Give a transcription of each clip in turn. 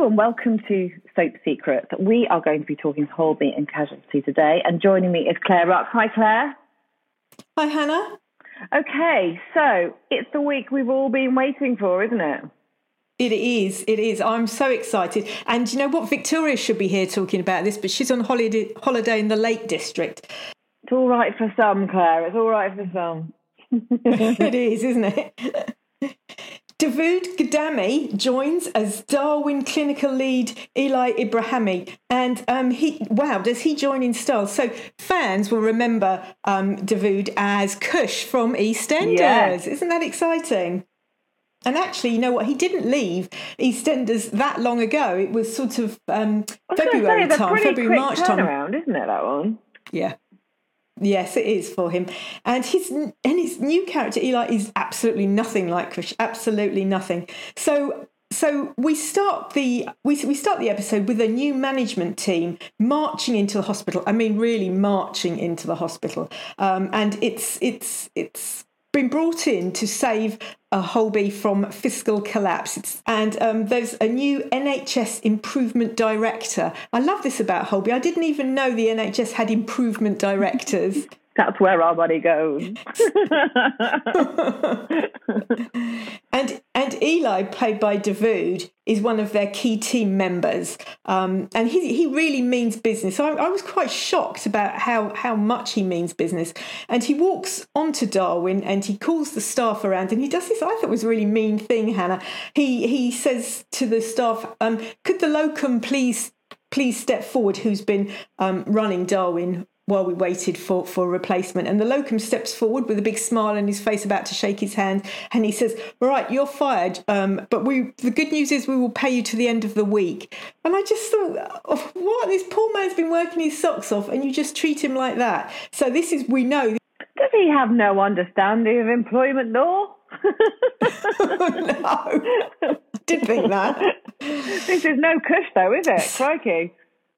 Hello and welcome to Soap Secrets. We are going to be talking to Holby and casualty today, and joining me is Claire Ruck. Hi, Claire. Hi, Hannah. Okay, so it's the week we've all been waiting for, isn't it? It is. It is. I'm so excited. And you know what? Victoria should be here talking about this, but she's on holiday holiday in the Lake District. It's all right for some, Claire. It's all right for some. it is, isn't it? Davood Ghadami joins as Darwin clinical lead Eli Ebrahimi, and um, he wow, does he join in style? So fans will remember um, Davood as Kush from EastEnders. Yes. Isn't that exciting? And actually, you know what? He didn't leave EastEnders that long ago. It was sort of um, February say, time, February March time. turnaround, isn't it? That one. Yeah. Yes, it is for him, and his and his new character Eli is absolutely nothing like Kush, absolutely nothing. So, so we start the we we start the episode with a new management team marching into the hospital. I mean, really marching into the hospital, um, and it's it's it's been brought in to save uh, Holby from fiscal collapse. It's, and um, there's a new NHS improvement director. I love this about Holby. I didn't even know the NHS had improvement directors. That's where our money goes. and and Eli, played by Davood, is one of their key team members, um, and he he really means business. I, I was quite shocked about how how much he means business. And he walks onto Darwin and he calls the staff around, and he does this I thought was a really mean thing, Hannah. He he says to the staff, um, "Could the locum please?" Please step forward. Who's been um, running Darwin while we waited for, for a replacement. And the locum steps forward with a big smile on his face, about to shake his hand, and he says, "Right, you're fired. Um, but we the good news is we will pay you to the end of the week." And I just thought, oh, what? This poor man's been working his socks off, and you just treat him like that. So this is we know. Does he have no understanding of employment law? no, did think that. This is no Kush, though, is it? Crikey.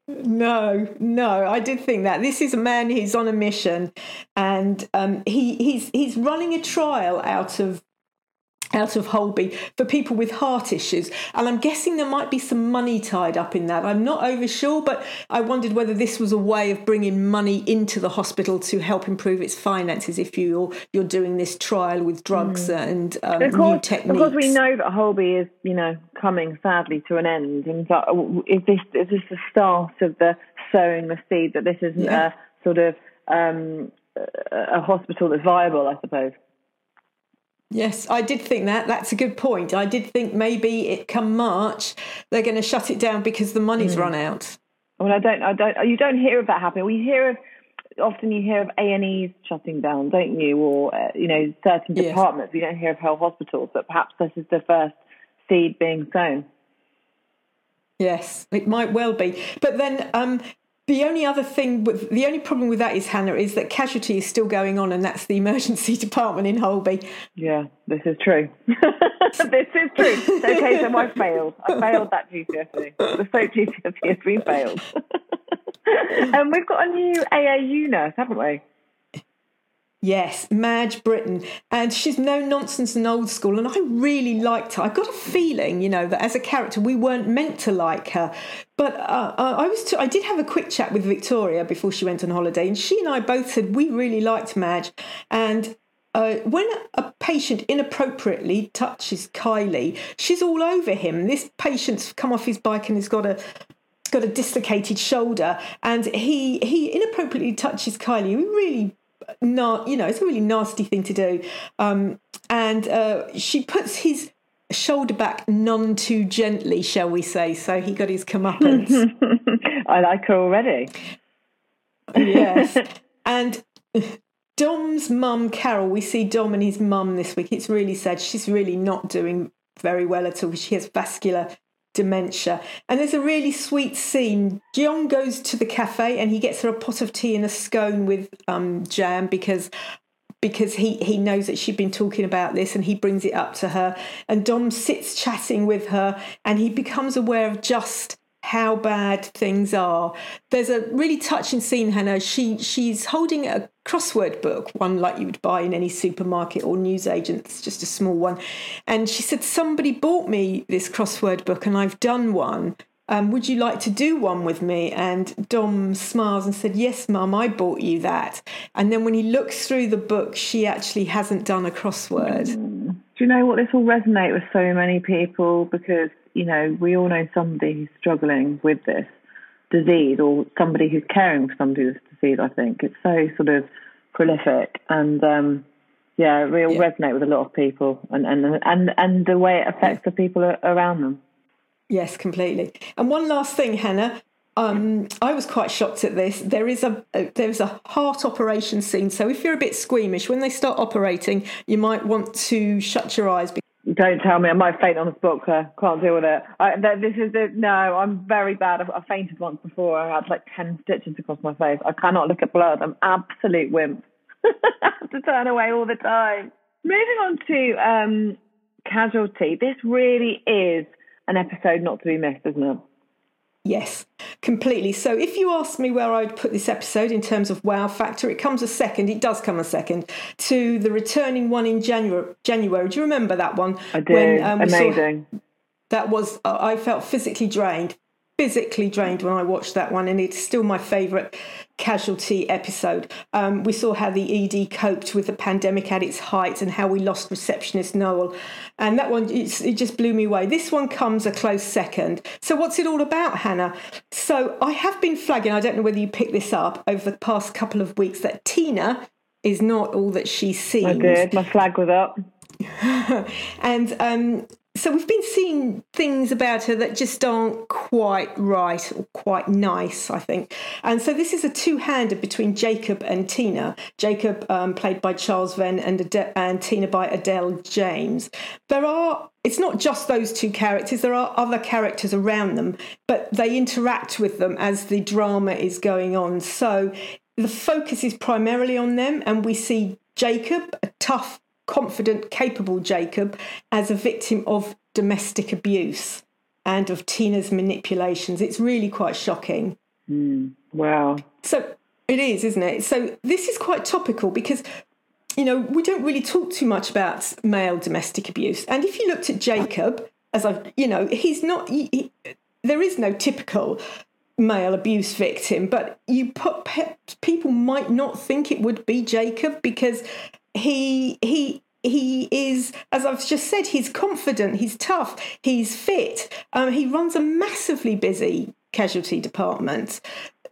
No, no, I did think that. This is a man who's on a mission, and um, he he's he's running a trial out of out of Holby for people with heart issues, and I'm guessing there might be some money tied up in that. I'm not over sure, but I wondered whether this was a way of bringing money into the hospital to help improve its finances. If you're you're doing this trial with drugs and um, Of course, new techniques, Because we know that Holby is, you know, coming sadly to an end. And so, is this is this the start of the sowing the seed that this isn't Yeah. a sort of um, a hospital that's viable? I suppose. Yes, I did think that. That's a good point. I did think maybe it come March they're going to shut it down because the money's run out. Well, I don't, I don't. You don't hear of that happening. We hear of often you hear of A and E's shutting down, don't you? Or uh, you know, certain Yes. departments. We don't hear of whole hospitals, but perhaps this is the first seed being sown. Yes, it might well be. But then um, the only other thing, with, the only problem with that is Hannah is that casualty is still going on, and that's the emergency department in Holby. Yeah, this is true. this is true. Okay, so I failed. I failed that GCSE. The soap GCSE has been failed. and we've got a new AAU nurse, haven't we? Yes, Madge Britton. And she's no nonsense and old school. And I really liked her. I got a feeling, you know, that as a character, we weren't meant to like her. But uh, I was, I did have a quick chat with Victoria before she went on holiday. And she and I both said we really liked Madge. And uh, when a patient inappropriately touches Kylie, she's all over him. This patient's come off his bike and he's got a got a dislocated shoulder, and he he inappropriately touches Kylie. We really not, you know, it's a really nasty thing to do. Um, and uh, she puts his shoulder back none too gently, shall we say? So he got his comeuppance. I like her already. yes. And Dom's mum, Carol, we see Dom and his mum this week. It's really sad. She's really not doing very well at all. She has vascular dementia. And there's a really sweet scene. John goes to the cafe and he gets her a pot of tea and a scone with um, jam because because he, he knows that she'd been talking about this and he brings it up to her. And Dom sits chatting with her and he becomes aware of just how bad things are. There's a really touching scene, Hannah. She she's holding a crossword book, one like you would buy in any supermarket or newsagent. It's just a small one, and she said somebody bought me this crossword book, and I've done one. Um, would you like to do one with me? And Dom smiles and said, Yes, Mum, I bought you that. And then when he looks through the book, she actually hasn't done a crossword. Mm. Do you know what? This will resonate with so many people because you know, we all know somebody who's struggling with this disease or somebody who's caring for somebody with this disease, I think. It's so sort of prolific and um, yeah, it will yeah. resonate with a lot of people and, and and and the way it affects the people around them. Yes, completely. And one last thing, Hannah. Um, I was quite shocked at this. There is a, a there's a heart operation scene. So if you're a bit squeamish when they start operating, you might want to shut your eyes don't tell me. I might faint on the spot, Claire. Can't deal with it. I, this is no, I'm very bad. I've, I fainted once before. I had like 10 stitches across my face. I cannot look at blood. I'm absolute wimp. I have to turn away all the time. Moving on to um, Casualty. This really is an episode not to be missed, isn't it? Yes, completely. So if you ask me where I'd put this episode in terms of wow factor, it comes a second. It does come a second to the returning one in January. January. Do you remember that one? I do. When, um, Amazing. Saw, that was. I felt physically drained physically drained when I watched that one, and it's still my favourite casualty episode. Um, we saw how the ED coped with the pandemic at its height and how we lost receptionist Noel. And that one, it just blew me away. This one comes a close second. So, what's it all about, Hannah? So, I have been flagging, I don't know whether you picked this up over the past couple of weeks, that Tina is not all that she seems. I did. My flag was up. and um, so we've been seeing things about her that just aren't quite right or quite nice, I think. And so this is a two-hander between Jacob and Tina. Jacob, um, played by Charles Venn, and, Ade- and Tina by Adele James. There are. It's not just those two characters. There are other characters around them, but they interact with them as the drama is going on. So the focus is primarily on them, and we see Jacob, a tough confident, capable Jacob as a victim of domestic abuse and of Tina's manipulations. It's really quite shocking. Mm, wow. So it is, isn't it? So this is quite topical because, you know, we don't really talk too much about male domestic abuse. And if you looked at Jacob, as I've, you know, he's not, he, he, there is no typical male abuse victim, but you put people might not think it would be Jacob because he he he is, as I've just said, he's confident, he's tough, he's fit. Um, he runs a massively busy casualty department.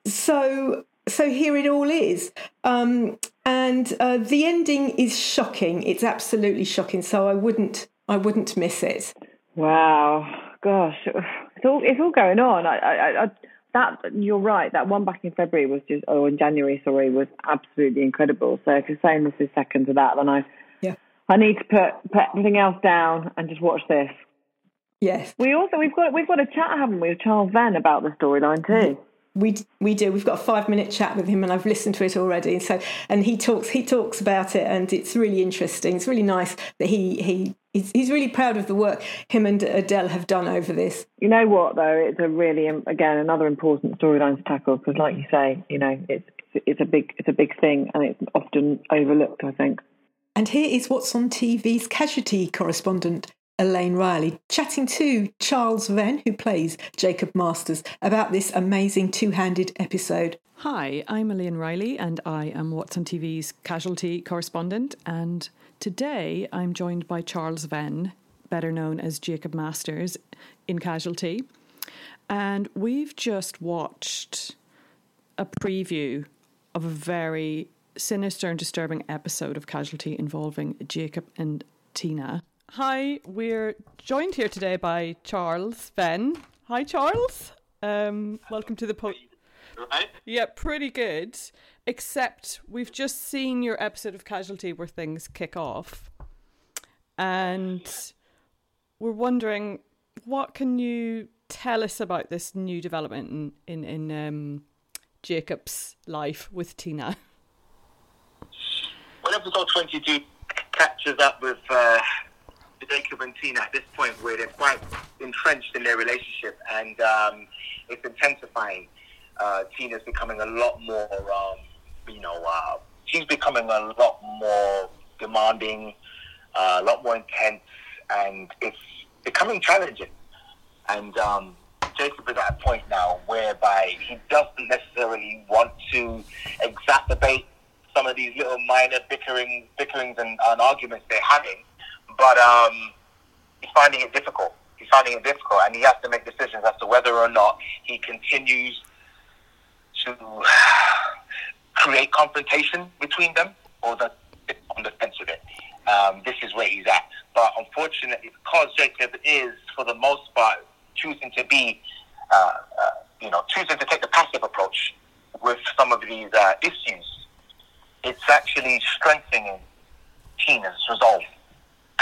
So so here it all is. Um, and uh, the ending is shocking. It's absolutely shocking. So I wouldn't I wouldn't miss it. Wow, gosh, it's all it's all going on. I, I, I that you're right. That one back in February was just, oh, in January, sorry, was absolutely incredible. So if you're saying this is second to that, then I, yeah, I need to put put everything else down and just watch this. Yes. We also we've got we've got a chat, haven't we, with Charles Venn about the storyline too. We we do. We've got a five minute chat with him, and I've listened to it already. So and he talks he talks about it, and it's really interesting. It's really nice that he he he's, he's really proud of the work him and Adele have done over this. You know what though? It's a really um, again another important storyline to tackle because, like you say, you know it's it's a big it's a big thing, and it's often overlooked. I think. And here is what's on TV's casualty correspondent, Elaine Riley, chatting to Charles Venn, who plays Jacob Masters, about this amazing two handed episode. Hi, I'm Elaine Riley, and I am What's on TV's casualty correspondent. And today I'm joined by Charles Venn, better known as Jacob Masters, in Casualty. And we've just watched a preview of a very sinister and disturbing episode of Casualty involving Jacob and Tina. Hi, we're joined here today by Charles Venn. Hi, Charles. Um, welcome to the post. Right? Yeah, pretty good. Except we've just seen your episode of Casualty where things kick off, and we're wondering what can you tell us about this new development in in, in um, Jacob's life with Tina. when episode 22 catches up with uh, Jacob and Tina at this point where they're quite entrenched in their relationship and um, it's intensifying. Uh, Tina's becoming a lot more, um, you know, uh, she's becoming a lot more demanding, uh, a lot more intense, and it's becoming challenging. And um, Jacob is at a point now whereby he doesn't necessarily want to exacerbate some of these little minor bickering, bickerings and, and arguments they're having, but um, he's finding it difficult. He's finding it difficult, and he has to make decisions as to whether or not he continues to create confrontation between them or the on the fence of it. Um, this is where he's at. But unfortunately, because Jacob is, for the most part, choosing to be, uh, uh, you know, choosing to take the passive approach with some of these uh, issues, it's actually strengthening Tina's resolve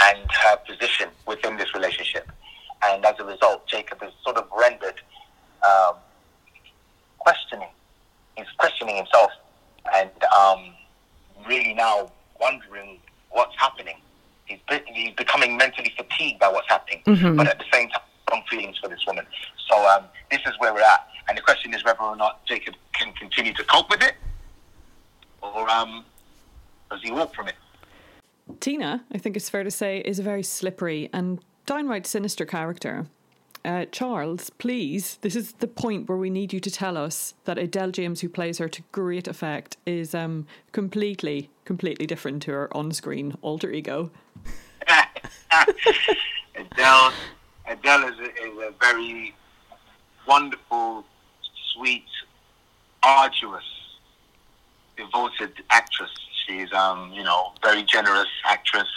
and her position within this relationship. And as a result, Jacob is sort of rendered um, questioning. He's questioning himself and um, really now wondering what's happening. He's, he's becoming mentally fatigued by what's happening, mm-hmm. but at the same time, strong feelings for this woman. So um, this is where we're at. And the question is whether or not Jacob can continue to cope with it or um, does he walk from it? Tina, I think it's fair to say, is a very slippery and downright sinister character. Uh, Charles, please, this is the point where we need you to tell us that Adele James, who plays her to great effect, is um, completely, completely different to her on screen alter ego. Adele, Adele is a, is a very wonderful, sweet, arduous, devoted actress. She's, um, you know, very generous actress,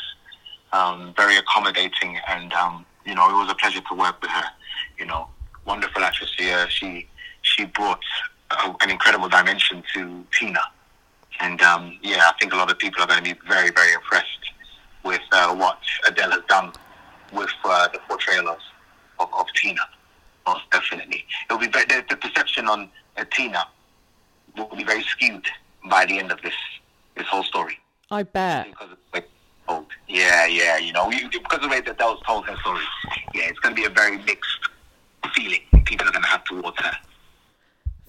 um, very accommodating, and um, you know, it was a pleasure to work with her. You know, wonderful actress here. She she brought a, an incredible dimension to Tina, and um, yeah, I think a lot of people are going to be very very impressed with uh, what Adele has done with uh, the portrayal of, of, of Tina. Most definitely, it will be the, the perception on uh, Tina will be very skewed by the end of this this whole story. I bet. Because of the way told. Yeah, yeah, you know, because of the way that Dell's told her story. Yeah, it's going to be a very mixed feeling people are going to have towards her.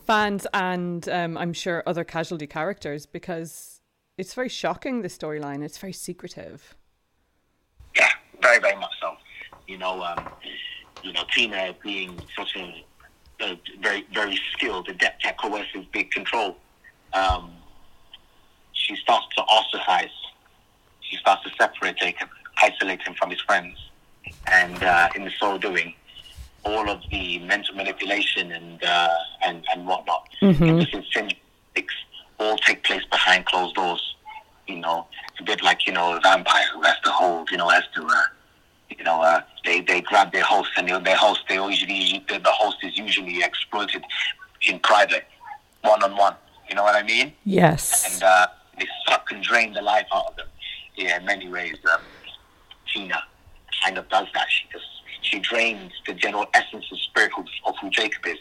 Fans and um, I'm sure other casualty characters because it's very shocking, the storyline. It's very secretive. Yeah, very, very much so. You know, um, you know, Tina being such a, a very, very skilled, adept at coercive big control. Um, she starts to ostracize. He starts to separate Jacob, isolate him from his friends. And uh, in the so doing, all of the mental manipulation and uh, and, and whatnot, mm-hmm. all take place behind closed doors. You know, a bit like, you know, a vampire who has to hold, you know, has to, uh, you know, uh, they, they grab their host and their host, they usually, the, the host is usually exploited in private, one on one. You know what I mean? Yes. And, uh, they suck and drain the life out of them. Yeah, in many ways, um, Tina kind of does that. She just she drains the general essence and spirit of, of who Jacob is.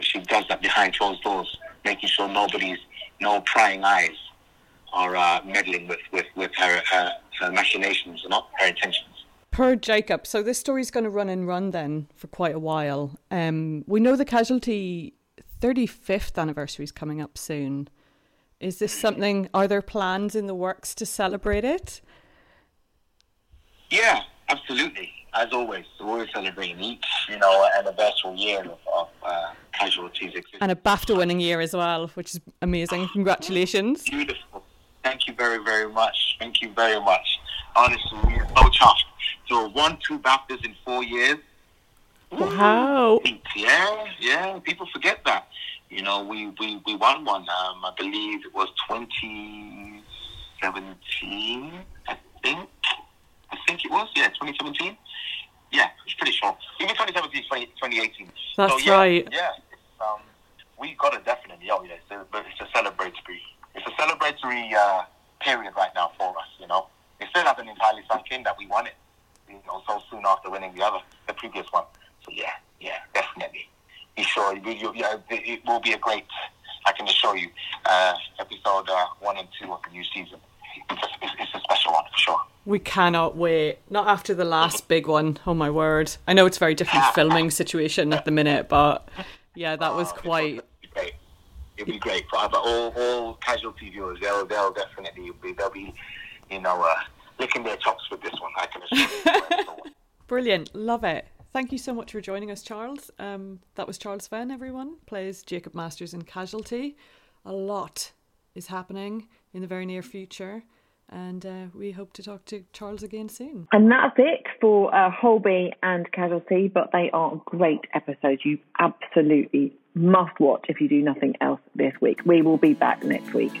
She does that behind closed doors, making sure nobody's no prying eyes are uh, meddling with with with her, her, her machinations and not her intentions. Per Jacob, so this story's going to run and run then for quite a while. Um, we know the casualty 35th anniversary is coming up soon. Is this something? Are there plans in the works to celebrate it? Yeah, absolutely. As always, we're celebrating each, you know, anniversary year of, of uh, casualties. Existence. And a BAFTA-winning year as well, which is amazing. Congratulations! Beautiful. Thank you very, very much. Thank you very much. Honestly, we're so chuffed. So, one, two BAFTAs in four years. Wow. Yeah, yeah. People forget that. You know, we, we, we won one. Um, I believe it was 2017. I think. I think it was. Yeah, 2017. Yeah, it's pretty sure. Even 2017, 20, 2018. That's so, yeah, right. Yeah, um, we got it definitely. Oh yeah, it's a, it's a celebratory. It's a celebratory uh, period right now for us. You know, it still hasn't entirely sunk in that we won it. You know, so soon after winning the other, the previous one. So yeah, yeah, definitely be sure you, you, you, it will be a great. I can assure you, uh, episode uh, one and two of the new season. It's a, it's a special one for sure. We cannot wait. Not after the last big one. Oh my word! I know it's a very different filming situation at the minute, but yeah, that was quite. Great. It'd be great for but all, all casualty viewers. They'll they'll definitely be they'll be you know uh, licking their chops with this one. I can assure you. Brilliant, love it. Thank you so much for joining us, Charles. Um, that was Charles Venn. Everyone plays Jacob Masters in Casualty. A lot is happening in the very near future and uh, we hope to talk to Charles again soon. And that's it for uh, Holby and Casualty, but they are great episodes. You absolutely must watch if you do nothing else this week. We will be back next week.